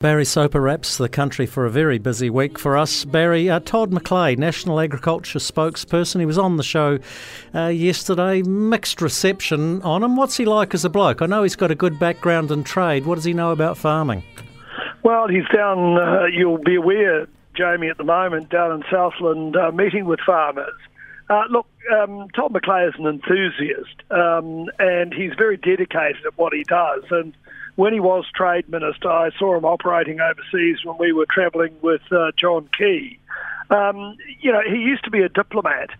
Barry Soper wraps the country for a very busy week for us. Barry, uh, Todd McClay, National Agriculture spokesperson, he was on the show uh, yesterday. Mixed reception on him. What's he like as a bloke? I know he's got a good background in trade. What does he know about farming? Well, he's down, uh, you'll be aware, Jamie, at the moment, down in Southland uh, meeting with farmers. Uh, look, um, Todd McClay is an enthusiast um, and he's very dedicated at what he does. And when he was trade minister, I saw him operating overseas when we were travelling with uh, John Key. Um, you know, he used to be a diplomat,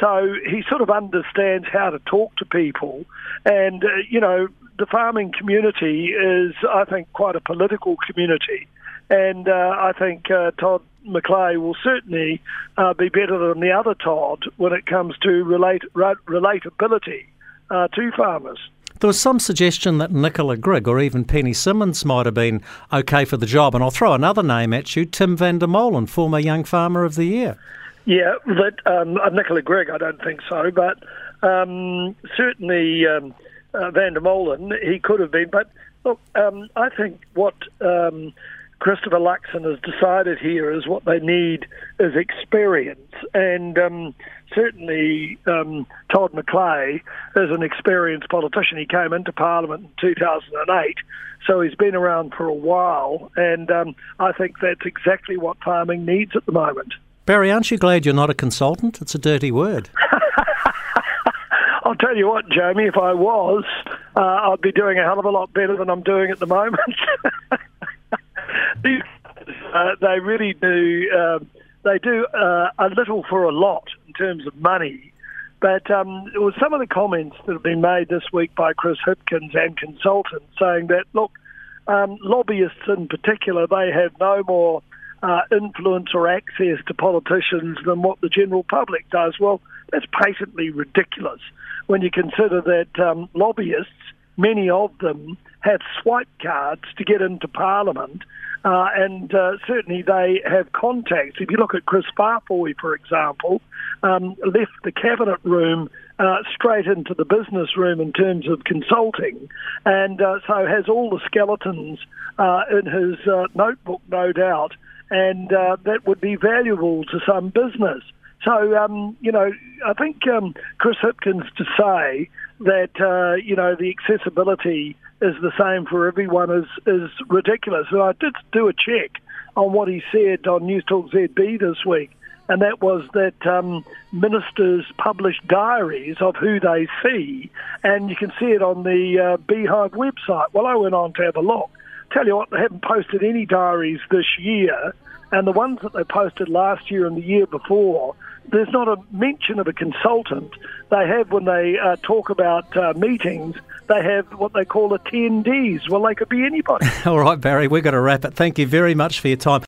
so he sort of understands how to talk to people. And, uh, you know, the farming community is, I think, quite a political community. And uh, I think uh, Todd McClay will certainly uh, be better than the other Todd when it comes to relate, relatability uh, to farmers. There was some suggestion that Nicola Grigg or even Penny Simmonds might have been okay for the job. And I'll throw another name at you Tim van der Molen, former Young Farmer of the Year. Yeah, but um, uh, Nicola Grigg, I don't think so. But um, certainly um, uh, van der Molen, he could have been. But look, um, I think what um, Christopher Luxon has decided here is what they need is experience. And um, certainly um, Todd McClay is an experienced politician. He came into Parliament in 2008, so he's been around for a while. And um, I think that's exactly what farming needs at the moment. Barry, aren't you glad you're not a consultant? It's a dirty word. I'll tell you what, Jamie, if I was, uh, I'd be doing a hell of a lot better than I'm doing at the moment. Uh, they really do. Um, they do uh, a little for a lot in terms of money. But um, it was some of the comments that have been made this week by Chris Hipkins and consultants saying that look, um, lobbyists in particular, they have no more uh, influence or access to politicians than what the general public does. Well, that's patently ridiculous when you consider that um, lobbyists, many of them, have swipe cards to get into Parliament uh, and uh, certainly they have contacts. If you look at Kris Faafoi, for example, um, left the cabinet room uh, straight into the business room in terms of consulting, and uh, so has all the skeletons uh, in his uh, notebook, no doubt, and that would be valuable to some business. So, um, you know, I think um, Chris Hipkins to say that, you know, the accessibility is the same for everyone is, is ridiculous. And I did do a check on what he said on News Talk ZB this week, and that was that um, ministers publish diaries of who they see, and you can see it on the uh, Beehive website. Well, I went on to have a look. Tell you what, they haven't posted any diaries this year, and the ones that they posted last year and the year before there's not a mention of a consultant. They have, when they uh, talk about uh, meetings, they have what they call attendees. Well, they could be anybody. All right, Barry, we've got to wrap it. Thank you very much for your time.